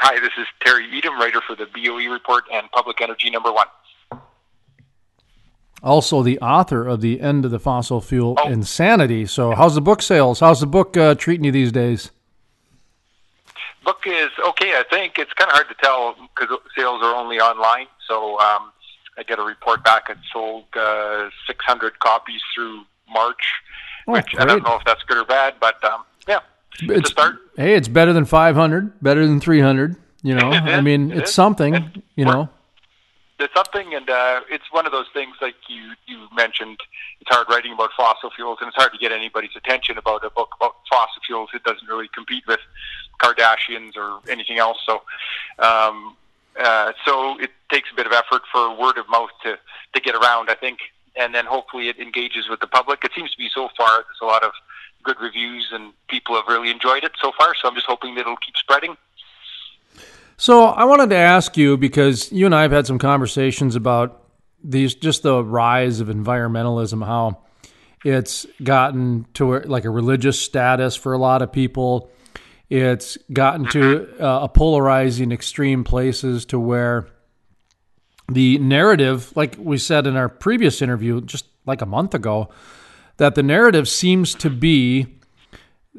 Hi, this is Terry Etam, writer for the BOE Report and Public Energy Number One. Also, the author of The End of the Fossil Fuel oh. Insanity. So, how's the book sales? How's the book uh, treating you these days? Book is okay, I think. It's kind of hard to tell because sales are only online. So, um, I get a report back. It sold uh, 600 copies through March, oh, which great. I don't know if that's good or bad, but um, it's. Hey, it's better than 500, better than 300. You know, I mean, it's something. And you know, it's something, and uh, it's one of those things like you you mentioned. It's hard writing about fossil fuels, and it's hard to get anybody's attention about a book about fossil fuels. It doesn't really compete with Kardashians or anything else. So, um, uh, so it takes a bit of effort for word of mouth to to get around. I think, and then hopefully it engages with the public. It seems to be so far. There's a lot of good reviews, and people have really enjoyed it so far. So I'm just hoping that it'll keep spreading. So I wanted to ask you because you and I have had some conversations about these, just the rise of environmentalism, how it's gotten to like a religious status for a lot of people. It's gotten to mm-hmm. uh, a polarizing extreme places to where the narrative, like we said in our previous interview, just like a month ago, that the narrative seems to be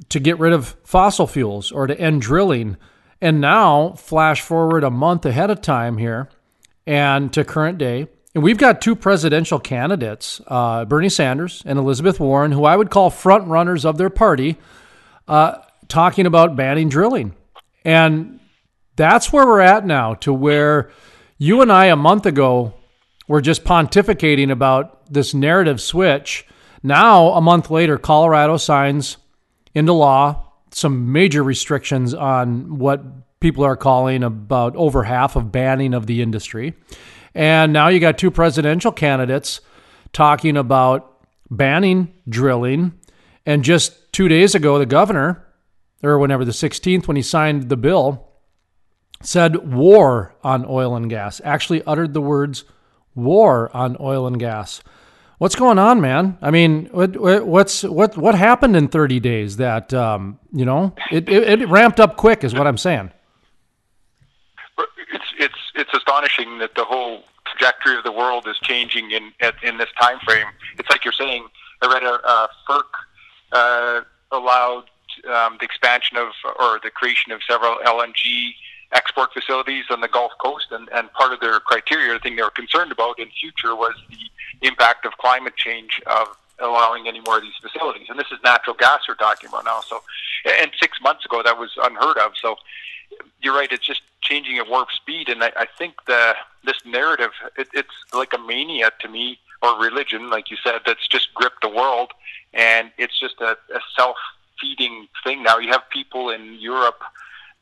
to get rid of fossil fuels or to end drilling. And now, flash forward a month ahead of time here and to current day. And we've got two presidential candidates, uh, Bernie Sanders and Elizabeth Warren, who I would call front runners of their party, uh, talking about banning drilling. And that's where we're at now, to where you and I a month ago were just pontificating about this narrative switch now, a month later, Colorado signs into law some major restrictions on what people are calling about over half of banning of the industry. And now you got two presidential candidates talking about banning drilling. And just two days ago, the governor, or whenever the 16th, when he signed the bill, said war on oil and gas, actually uttered the words war on oil and gas. What's going on, man? I mean, what, what's what what happened in 30 days that um, you know it, it, it ramped up quick, is what I'm saying. It's it's it's astonishing that the whole trajectory of the world is changing in in this time frame. It's like you're saying. I read a, a FERC uh, allowed um, the expansion of or the creation of several LNG export facilities on the Gulf Coast, and, and part of their criteria, the thing they were concerned about in future was the impact of climate change of allowing any more of these facilities. And this is natural gas we're talking about now. So, and six months ago that was unheard of. So, you're right; it's just changing at warp speed. And I, I think the this narrative, it, it's like a mania to me, or religion, like you said, that's just gripped the world, and it's just a, a self-feeding thing now. You have people in Europe,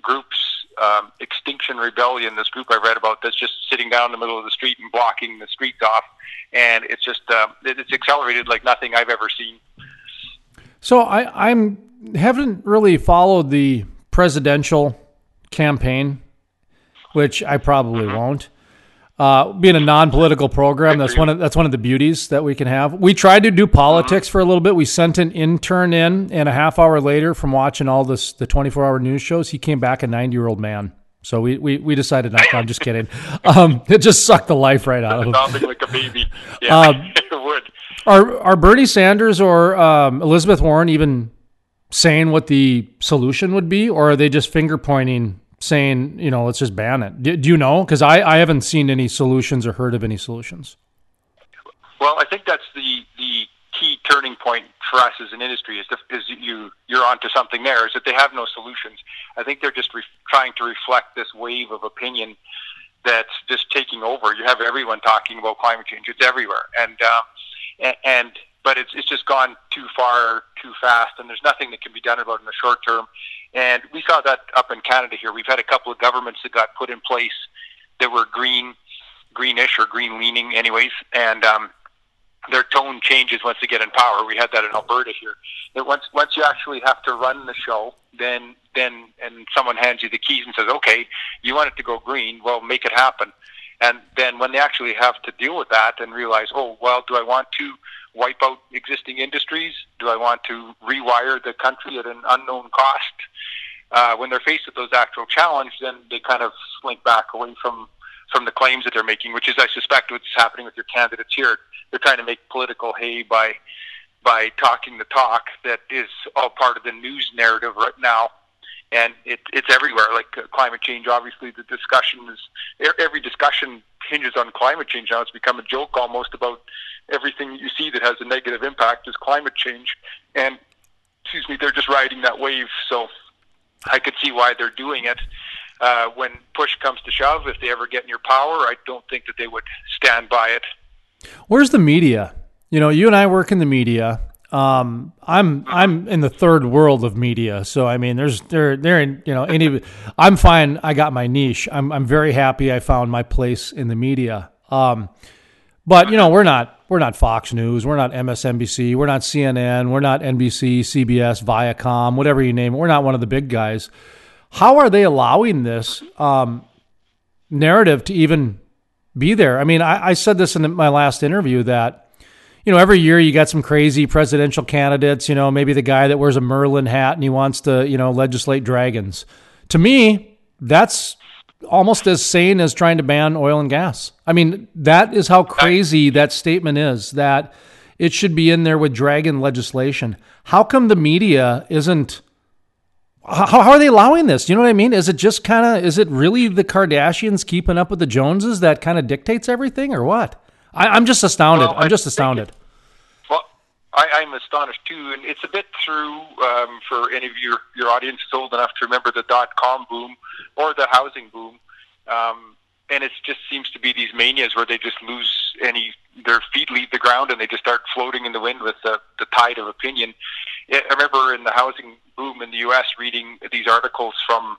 groups um, Extinction Rebellion, this group I read about, that's just sitting down in the middle of the street and blocking the streets off, and it's just uh, it's accelerated like nothing I've ever seen. So I I'm haven't really followed the presidential campaign, which I probably mm-hmm. won't. Uh, being a non-political program, that's one of that's one of the beauties that we can have. We tried to do politics for a little bit. We sent an intern in, and a half hour later, from watching all this the 24-hour news shows, he came back a 90-year-old man. So we, we, we decided not. I'm just kidding. Um, it just sucked the life right out of him. Sounding like a baby. Yeah, um, it would. Are are Bernie Sanders or um, Elizabeth Warren even saying what the solution would be, or are they just finger pointing saying, you know, let's just ban it. Do, do you know? Because I, I haven't seen any solutions or heard of any solutions. Well, I think that's the the key turning point for us as an industry is, the, is you you're onto something there is that they have no solutions. I think they're just re- trying to reflect this wave of opinion that's just taking over. You have everyone talking about climate change; it's everywhere, and um, and, and but it's it's just gone too far, too fast, and there's nothing that can be done about it in the short term. And we saw that up in Canada here. We've had a couple of governments that got put in place that were green, greenish or green leaning, anyways, and um, their tone changes once they get in power. We had that in Alberta here. That once once you actually have to run the show, then then and someone hands you the keys and says, "Okay, you want it to go green? Well, make it happen." And then when they actually have to deal with that and realize, "Oh, well, do I want to?" wipe out existing industries? Do I want to rewire the country at an unknown cost? uh, when they're faced with those actual challenges, then they kind of slink back away from from the claims that they're making, which is, I suspect, what's happening with your candidates here. They're trying to make political hay by by talking the talk that is all part of the news narrative right now and it, it's everywhere. Like uh, climate change, obviously, the discussion is every discussion hinges on climate change now. It's become a joke almost about everything you see that has a negative impact is climate change, and excuse me, they're just riding that wave. So I could see why they're doing it. Uh, when push comes to shove, if they ever get in your power, I don't think that they would stand by it. Where's the media? You know, you and I work in the media, um, I'm I'm in the third world of media, so I mean, there's there there you know any I'm fine. I got my niche. I'm I'm very happy. I found my place in the media. Um, but you know, we're not we're not Fox News. We're not MSNBC. We're not CNN. We're not NBC, CBS, Viacom, whatever you name it. We're not one of the big guys. How are they allowing this um, narrative to even be there? I mean, I, I said this in my last interview that you know, every year you got some crazy presidential candidates, you know, maybe the guy that wears a Merlin hat and he wants to, you know, legislate dragons. To me, that's almost as sane as trying to ban oil and gas. I mean, that is how crazy that statement is that it should be in there with dragon legislation. How come the media isn't how, how are they allowing this? You know what I mean? Is it just kind of is it really the Kardashians keeping up with the Joneses that kind of dictates everything or what? I, am just astounded. Well, I'm just astounded. well, I, am astonished too, and it's a bit through um, for any of your your audience is old enough to remember the dot com boom or the housing boom, um, and it just seems to be these manias where they just lose any their feet leave the ground and they just start floating in the wind with the, the tide of opinion. I remember in the housing boom in the U.S. reading these articles from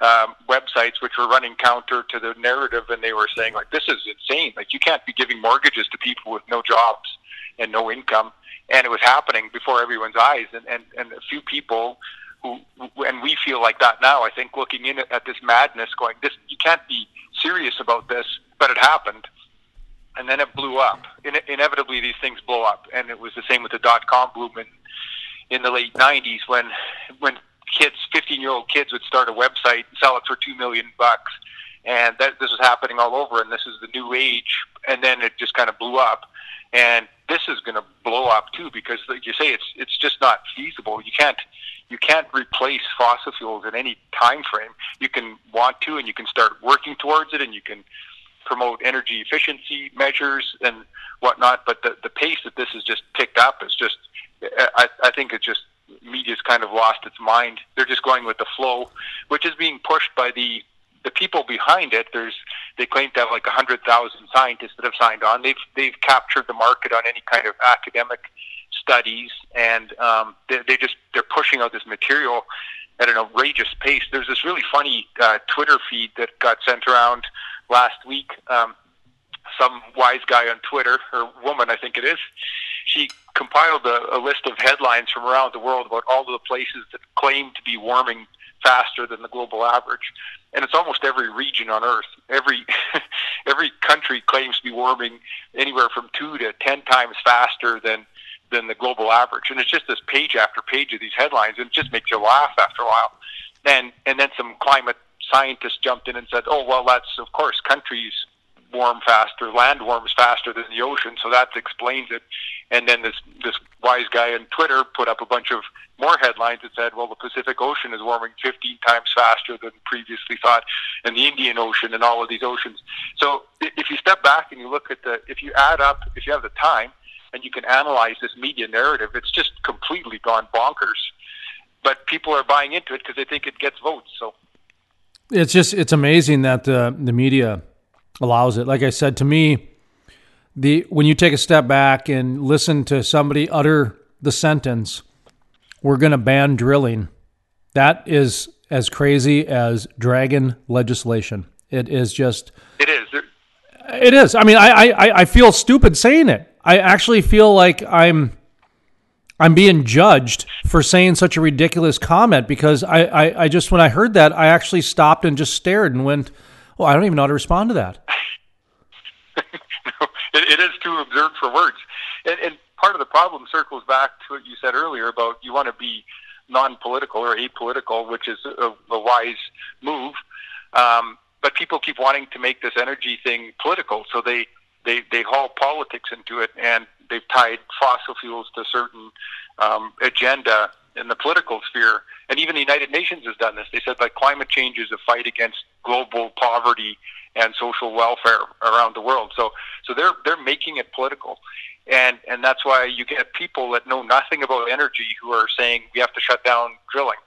um, websites which were running counter to the narrative, and they were saying like, "This is insane! Like, you can't be giving mortgages to people with no jobs and no income." And it was happening before everyone's eyes, and and, and a few people who, and we feel like that now. I think looking in at this madness, going, "This you can't be serious about this," but it happened. And then it blew up. In, inevitably, these things blow up, and it was the same with the dot com boom in in the late '90s when when kids, 15 year old kids would start a website and sell it for 2 million bucks. And that this was happening all over, and this is the new age. And then it just kind of blew up. And this is going to blow up too, because like you say, it's it's just not feasible. You can't you can't replace fossil fuels in any time frame. You can want to, and you can start working towards it, and you can promote energy efficiency measures and whatnot. But the the pace that this has just picked up is just, I, I think it's just media's kind of lost its mind. They're just going with the flow, which is being pushed by the the people behind it. There's they claim to have like hundred thousand scientists that have signed on. They've they've captured the market on any kind of academic studies, and um, they, they just they're pushing out this material at an outrageous pace. There's this really funny uh, Twitter feed that got sent around last week. Um, some wise guy on Twitter or woman, I think it is, she compiled a, a list of headlines from around the world about all of the places that claim to be warming faster than the global average. And it's almost every region on Earth. Every every country claims to be warming anywhere from two to ten times faster than than the global average. And it's just this page after page of these headlines, and it just makes you laugh after a while. And and then some climate scientists jumped in and said, "Oh well, that's of course countries warm faster, land warms faster than the ocean, so that explains it. And then this this wise guy on Twitter put up a bunch of more headlines that said, well, the Pacific Ocean is warming 15 times faster than previously thought, and the Indian Ocean and all of these oceans. So if you step back and you look at the, if you add up, if you have the time, and you can analyze this media narrative, it's just completely gone bonkers. But people are buying into it because they think it gets votes. So it's just it's amazing that the the media allows it. Like I said, to me, the when you take a step back and listen to somebody utter the sentence, "We're going to ban drilling," that is as crazy as dragon legislation. It is just. It is. It is. I mean, I, I I feel stupid saying it. I actually feel like I'm. I'm being judged for saying such a ridiculous comment because I, I, I just when I heard that I actually stopped and just stared and went, well, I don't even know how to respond to that. it, it is too absurd for words. And, and part of the problem circles back to what you said earlier about you want to be non-political or apolitical, which is a, a wise move. Um, but people keep wanting to make this energy thing political, so they they they haul politics into it, and they've tied fossil fuels to certain um, agenda in the political sphere. And even the United Nations has done this. They said that climate change is a fight against global poverty and social welfare around the world. So so they're they're making it political. And and that's why you get people that know nothing about energy who are saying we have to shut down drilling.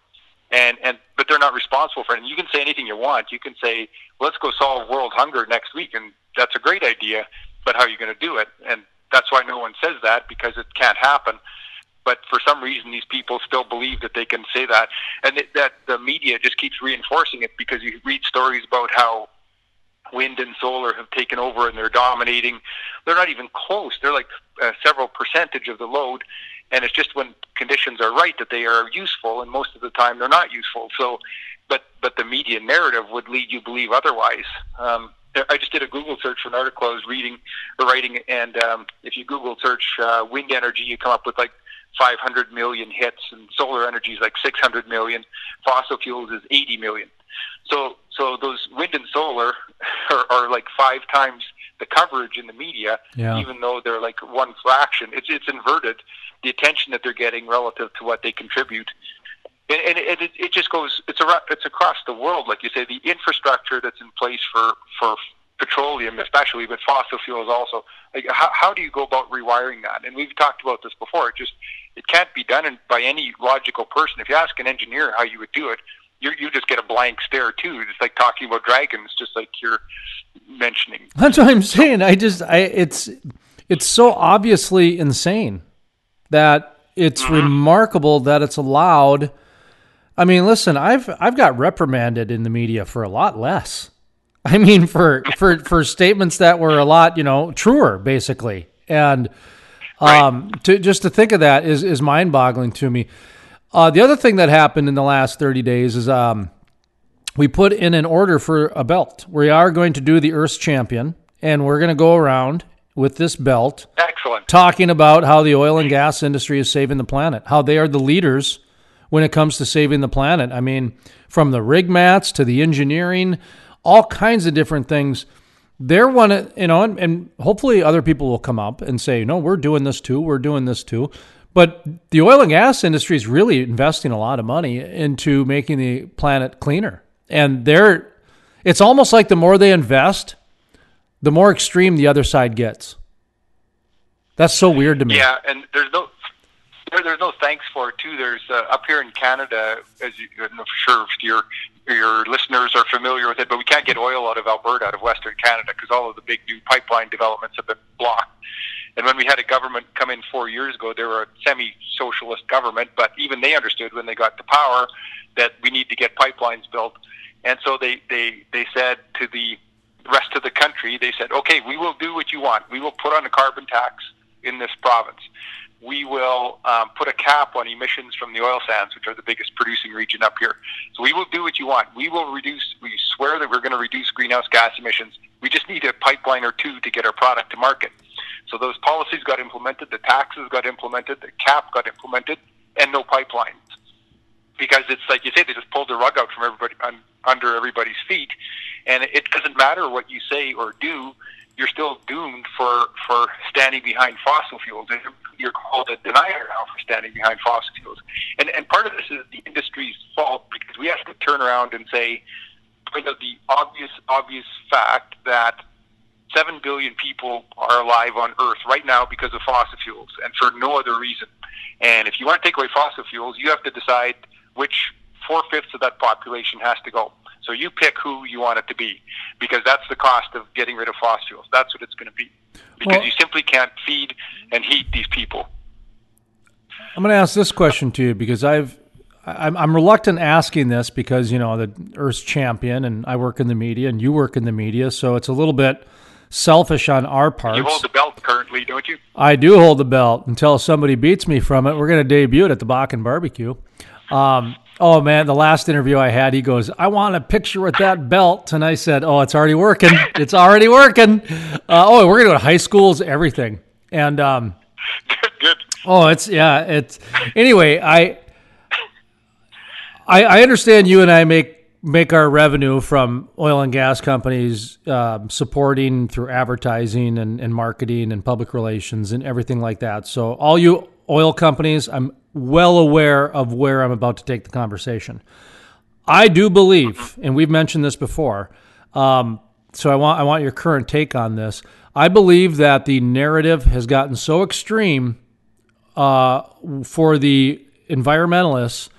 And and but they're not responsible for it. And you can say anything you want. You can say, let's go solve world hunger next week and that's a great idea, but how are you going to do it? And that's why no one says that because it can't happen but for some reason these people still believe that they can say that and it, that the media just keeps reinforcing it because you read stories about how wind and solar have taken over and they're dominating. They're not even close. They're like uh, several percentage of the load, and it's just when conditions are right that they are useful, and most of the time they're not useful. So, but but the media narrative would lead you to believe otherwise. Um, I just did a Google search for an article I was reading or writing, and um, if you Google search uh, wind energy, you come up with like 500 million hits, and solar energy is like 600 million. Fossil fuels is 80 million. So, so those wind and solar are, are like five times the coverage in the media, yeah. even though they're like one fraction. It's it's inverted the attention that they're getting relative to what they contribute, and, and it, it, it just goes. It's around, it's across the world, like you say. The infrastructure that's in place for for petroleum, especially, but fossil fuels also. Like, how, how do you go about rewiring that? And we've talked about this before. It just it can't be done by any logical person. If you ask an engineer how you would do it, you you just get a blank stare too. It's like talking about dragons, just like you're mentioning. That's what I'm saying. I just I it's it's so obviously insane that it's mm-hmm. remarkable that it's allowed. I mean, listen, I've I've got reprimanded in the media for a lot less. I mean, for for for statements that were a lot, you know, truer, basically, and um, to just to think of that is is mind boggling to me. Uh, the other thing that happened in the last 30 days is um, we put in an order for a belt. We are going to do the Earth's Champion, and we're going to go around with this belt. Excellent. Talking about how the oil and gas industry is saving the planet, how they are the leaders when it comes to saving the planet. I mean, from the rig mats to the engineering, all kinds of different things. They're one, you know, and, and hopefully other people will come up and say, no, we're doing this too. We're doing this too. But the oil and gas industry is really investing a lot of money into making the planet cleaner. And they're it's almost like the more they invest, the more extreme the other side gets. That's so weird to me. Yeah, and there's no there, there's no thanks for it too. There's uh, up here in Canada, as you, I'm not sure if your listeners are familiar with it, but we can't get oil out of Alberta, out of Western Canada, because all of the big new pipeline developments have been blocked. And when we had a government come in four years ago, they were a semi-socialist government, but even they understood when they got to power that we need to get pipelines built. And so they, they, they said to the rest of the country, they said, okay, we will do what you want. We will put on a carbon tax in this province. We will um, put a cap on emissions from the oil sands, which are the biggest producing region up here. So we will do what you want. We will reduce, we swear that we're going to reduce greenhouse gas emissions. We just need a pipeline or two to get our product to market. So those policies got implemented, the taxes got implemented, the cap got implemented, and no pipelines. Because it's like you say, they just pulled the rug out from everybody un, under everybody's feet, and it doesn't matter what you say or do. You're still doomed for for standing behind fossil fuels. You're called a denier now for standing behind fossil fuels, and and part of this is the industry's fault because we have to turn around and say, point out the obvious obvious fact that 7 billion people are alive on Earth right now because of fossil fuels and for no other reason. And if you want to take away fossil fuels, you have to decide which four fifths of that population has to go. So you pick who you want it to be because that's the cost of getting rid of fossil fuels. That's what it's going to be because well, you simply can't feed and heat these people. I'm going to ask this question to you because I've I'm, I'm reluctant asking this because you know the Earth's champion and I work in the media and you work in the media, so it's a little bit selfish on our part. You hold the belt currently, don't you? I do hold the belt until somebody beats me from it. We're going to debut it at the Bakken Barbecue. Um, oh man, the last interview I had, he goes, "I want a picture with that belt," and I said, "Oh, it's already working. It's already working." Uh, oh, we're going to go to high schools, everything, and um, good, good. Oh, it's yeah, it's anyway. I I, I understand you and I make make our revenue from oil and gas companies uh, supporting through advertising and, and marketing and public relations and everything like that. So, all you oil companies, I'm well aware of where I'm about to take the conversation. I do believe, and we've mentioned this before. Um, so I want I want your current take on this. I believe that the narrative has gotten so extreme uh, for the environmentalists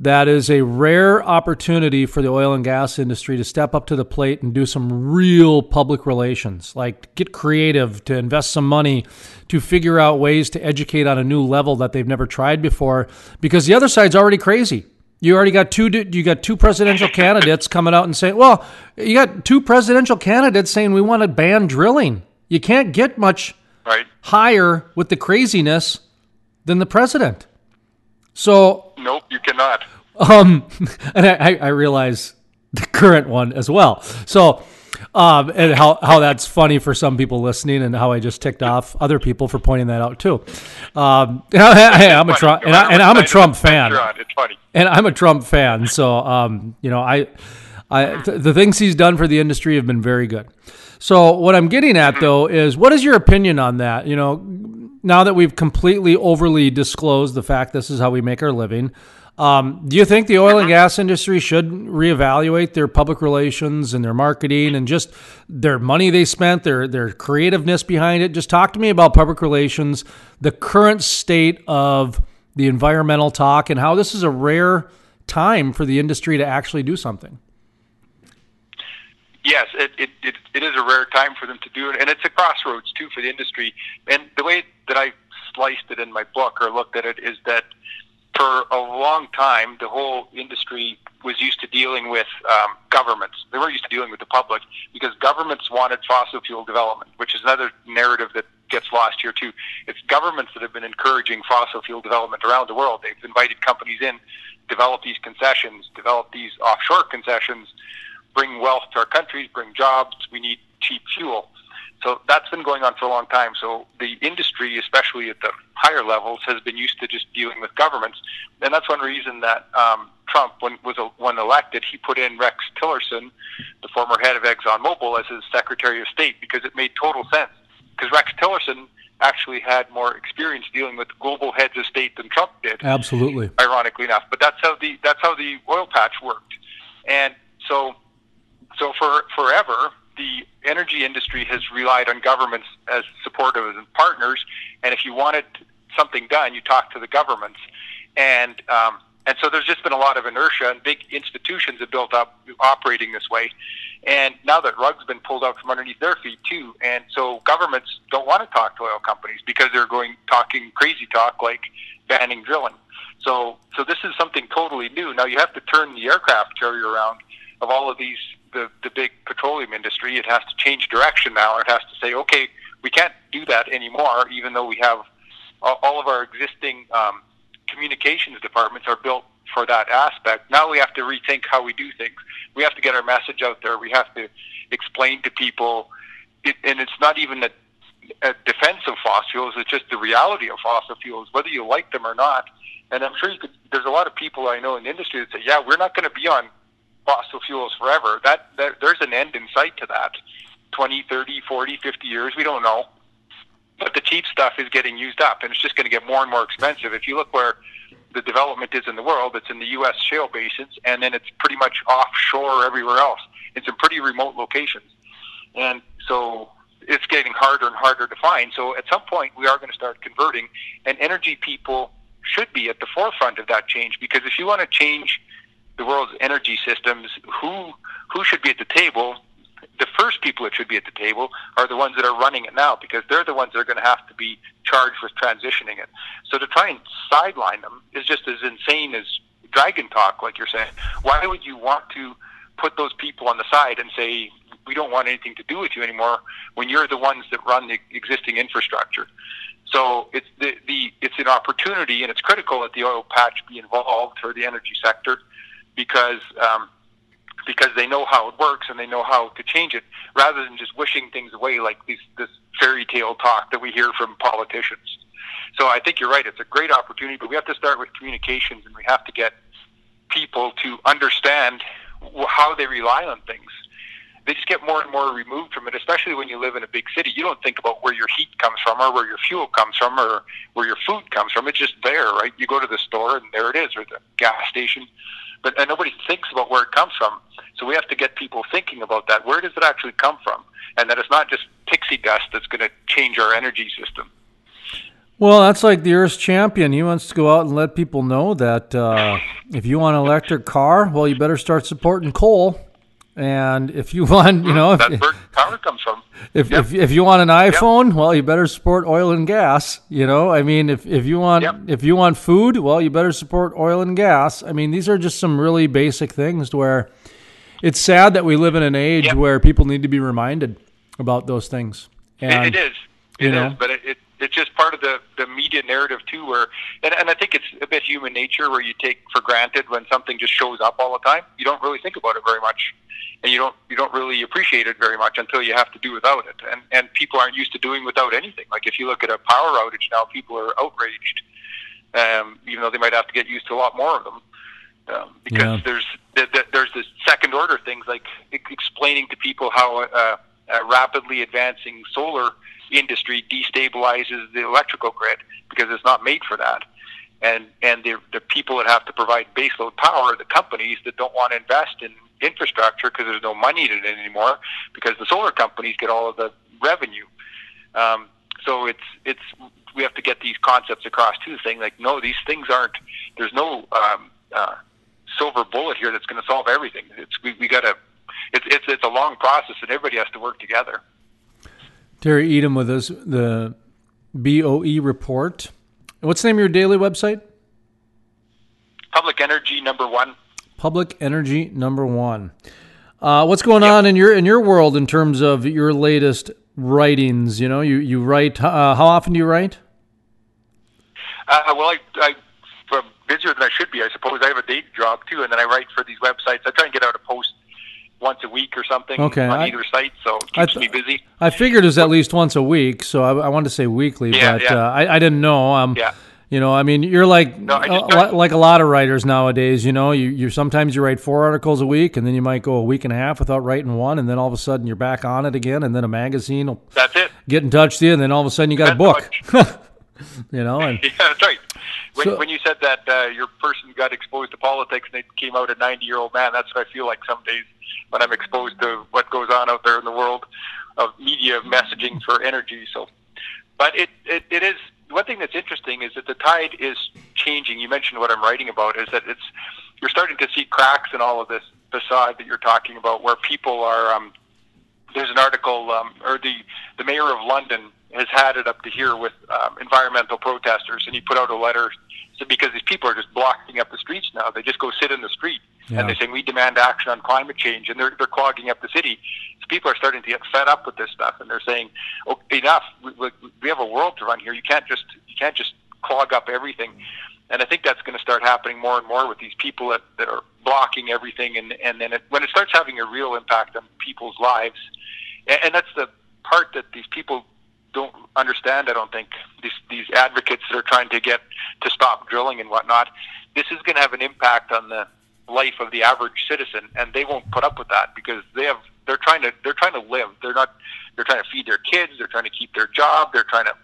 that is a rare opportunity for the oil and gas industry to step up to the plate and do some real public relations, like get creative, to invest some money, to figure out ways to educate on a new level that they've never tried before. Because the other side's already crazy. You already got two. You got two presidential candidates coming out and saying, "Well, you got two presidential candidates saying we want to ban drilling." You can't get much right. higher with the craziness than the president. So nope, you cannot. Um, and I, I realize the current one as well. So, um, and how, how that's funny for some people listening, and how I just ticked off other people for pointing that out too. Um, I, am a Trump, and, I, am a Trump fan. It's funny, and I'm a Trump fan. So, um, you know, I, I th- the things he's done for the industry have been very good. So, what I'm getting at mm-hmm. though is, what is your opinion on that? You know, now that we've completely overly disclosed the fact this is how we make our living, um, do you think the oil and gas industry should reevaluate their public relations and their marketing and just their money they spent, their their creativeness behind it? Just talk to me about public relations, the current state of the environmental talk, and how this is a rare time for the industry to actually do something. Yes, it, it, it, it is a rare time for them to do it, and it's a crossroads too for the industry. And the way that I sliced it in my book or looked at it is that for a long time, the whole industry was used to dealing with um, governments. They weren't used to dealing with the public because governments wanted fossil fuel development, which is another narrative that gets lost here too. It's governments that have been encouraging fossil fuel development around the world. They've invited companies in, develop these concessions, develop these offshore concessions, bring wealth to our countries, bring jobs. We need cheap fuel. So that's been going on for a long time. So the industry, especially at the higher levels, has been used to just dealing with governments, and that's one reason that um, Trump, when was when elected, he put in Rex Tillerson, the former head of ExxonMobil, as his Secretary of State because it made total sense. Because Rex Tillerson actually had more experience dealing with global heads of state than Trump did. Absolutely. Ironically enough, but that's how the that's how the oil patch worked, and so so for forever the energy industry has relied on governments as supportive and partners. And if you wanted something done, you talk to the governments. And um, and so there's just been a lot of inertia, and big institutions have built up operating this way. And now that rug's been pulled out from underneath their feet too, and so governments don't want to talk to oil companies because they're going talking crazy talk like banning drilling. So so this is something totally new. Now you have to turn the aircraft carrier around of all of these the, the big petroleum industry. It has to change direction now. It has to say, okay, we can't do that anymore, even though we have all of our existing um, communications departments are built for that aspect. Now we have to rethink how we do things. We have to get our message out there. We have to explain to people, it, and it's not even a, a defense of fossil fuels. It's just the reality of fossil fuels, whether you like them or not. And I'm sure you could. There's a lot of people I know in the industry that say, "Yeah, we're not going to be on fossil fuels forever. That, that there's an end in sight to that. 20, 30, 40, 50 years, we don't know. But the cheap stuff is getting used up, and it's just going to get more and more expensive. If you look where the development is in the world, it's in the U.S. shale basins, and then it's pretty much offshore everywhere else. It's in pretty remote locations, and so it's getting harder and harder to find. So at some point, we are going to start converting, and energy people should be at the forefront of that change because if you want to change the world's energy systems, who who should be at the table? The first people that should be at the table are the ones that are running it now, because they're the ones that are going to have to be charged with transitioning it. So to try and sideline them is just as insane as dragon talk, like you're saying. Why would you want to put those people on the side and say we don't want anything to do with you anymore when you're the ones that run the existing infrastructure? So it's the, the it's an opportunity and it's critical that the oil patch be involved for the energy sector because um, because they know how it works and they know how to change it, rather than just wishing things away like these, this fairy tale talk that we hear from politicians. So I think you're right; it's a great opportunity, but we have to start with communications, and we have to get people to understand how they rely on things. They just get more and more removed from it, especially when you live in a big city. You don't think about where your heat comes from or where your fuel comes from or where your food comes from. It's just there, right? You go to the store and there it is, or the gas station. But nobody thinks about where it comes from. So we have to get people thinking about that. Where does it actually come from? And that it's not just pixie dust that's going to change our energy system. Well, that's like the Earth's champion. He wants to go out and let people know that uh, if you want an electric car, well, you better start supporting coal. And if you want, you hmm, know, that's where power comes from. If, yep. if if you want an iPhone, yep. well, you better support oil and gas. You know, I mean, if if you want yep. if you want food, well, you better support oil and gas. I mean, these are just some really basic things. Where it's sad that we live in an age where people need to be reminded about those things. And, it, it is. It you know, is, but it, it it's just part of the the media narrative too where and, and i think it's a bit human nature where you take for granted when something just shows up all the time. You don't really think about it very much and you don't you don't really appreciate it very much until you have to do without it. And and people aren't used to doing without anything. Like if you look at a power outage now people are outraged um even though they might have to get used to a lot more of them um, because yeah. there's there's this second order things like explaining to people how uh, a rapidly advancing solar industry destabilizes the electrical grid because it's not made for that. And and the the people that have to provide baseload power are the companies that don't want to invest in infrastructure because there's no money in it anymore because the solar companies get all of the revenue. Um, so it's it's we have to get these concepts across too, saying like no, these things aren't. There's no um, uh, silver bullet here that's going to solve everything. It's we, we got to. It's it's it's a long process, and everybody has to work together. Terry Etam with us, the BOE report. What's the name of your daily website? Public Energy Number One. Public Energy Number One. Uh, what's going yep. on in your in your world in terms of your latest writings? You know, you you write. Uh, how often do you write? Uh, well, I, I am busier than I should be. I suppose I have a day job too, and then I write for these websites. I try and get out a post once a week or something okay. on I, either site, so it keeps th- me busy. I figured it was at least once a week, so I, I wanted to say weekly, yeah, but yeah. Uh, I, I didn't know. Um, yeah. You know, I mean, you're like no, like a lot of writers nowadays. You know, you you sometimes you write four articles a week, and then you might go a week and a half without writing one, and then all of a sudden you're back on it again, and then a magazine will that's it get in touch with you, and then all of a sudden you got that's a book. you know, and yeah, that's right. When, so, when you said that uh, your person got exposed to politics and they came out a 90 year old man, that's what I feel like some days when I'm exposed to what goes on out there in the world of media messaging for energy. So, but it, it, it is one thing that's interesting is that the tide is changing. You mentioned what I'm writing about is that it's you're starting to see cracks in all of this facade that you're talking about, where people are. Um, there's an article, um, or the the mayor of London has had it up to here with um, environmental protesters, and he put out a letter so because these people are just blocking up the streets now. They just go sit in the street yeah. and they're saying we demand action on climate change, and they're they're clogging up the city. So people are starting to get fed up with this stuff, and they're saying, "Oh, enough! We, we have a world to run here. You can't just you can't just clog up everything." And I think that's going to start happening more and more with these people that, that are blocking everything, and and then it, when it starts having a real impact on people's lives, and, and that's the part that these people don't understand. I don't think these these advocates that are trying to get to stop drilling and whatnot. This is going to have an impact on the life of the average citizen, and they won't put up with that because they have they're trying to they're trying to live. They're not they're trying to feed their kids. They're trying to keep their job. They're trying to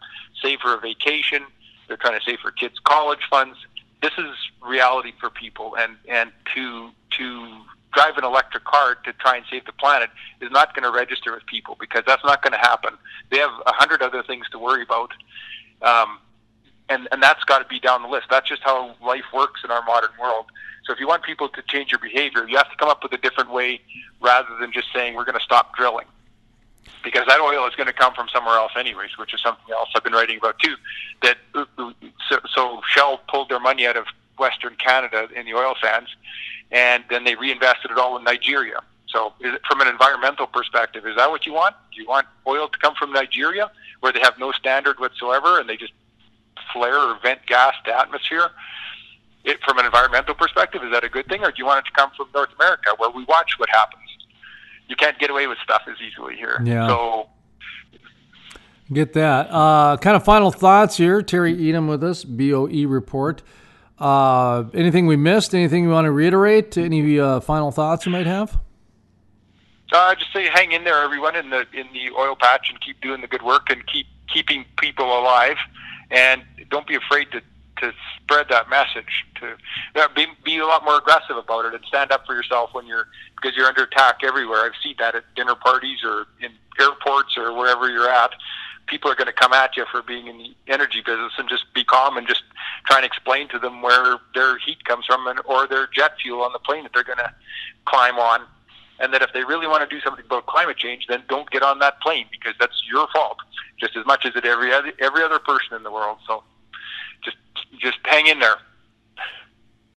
save for a vacation. They're trying to save for kids' college funds. This is reality for people, and and to to drive an electric car to try and save the planet is not going to register with people because that's not going to happen. They have a hundred other things to worry about, um, and and that's got to be down the list. That's just how life works in our modern world. So if you want people to change your behavior, you have to come up with a different way rather than just saying we're going to stop drilling. Because that oil is going to come from somewhere else, anyways, which is something else I've been writing about too. That so, so Shell pulled their money out of Western Canada in the oil sands, and then they reinvested it all in Nigeria. So, it, from an environmental perspective, is that what you want? Do you want oil to come from Nigeria, where they have no standard whatsoever, and they just flare or vent gas to atmosphere? It, from an environmental perspective, is that a good thing, or do you want it to come from North America, where we watch what happens? You can't get away with stuff as easily here. Yeah. So. Get that. Uh, kind of final thoughts here. Terry Etam with us, BOE report. Uh, anything we missed? Anything you want to reiterate? Any uh, final thoughts you might have? Uh, just say hang in there, everyone, in the in the oil patch, and keep doing the good work, and keep keeping people alive, and don't be afraid to to spread that message. To be be a lot more aggressive about it, and stand up for yourself when you're because you're under attack everywhere. I've seen that at dinner parties or in airports or wherever you're at. People are going to come at you for being in the energy business, and just be calm and just try and explain to them where their heat comes from, and or their jet fuel on the plane that they're going to climb on and that if they really want to do something about climate change, then don't get on that plane because that's your fault, just as much as it every other every other person in the world. So just just hang in there.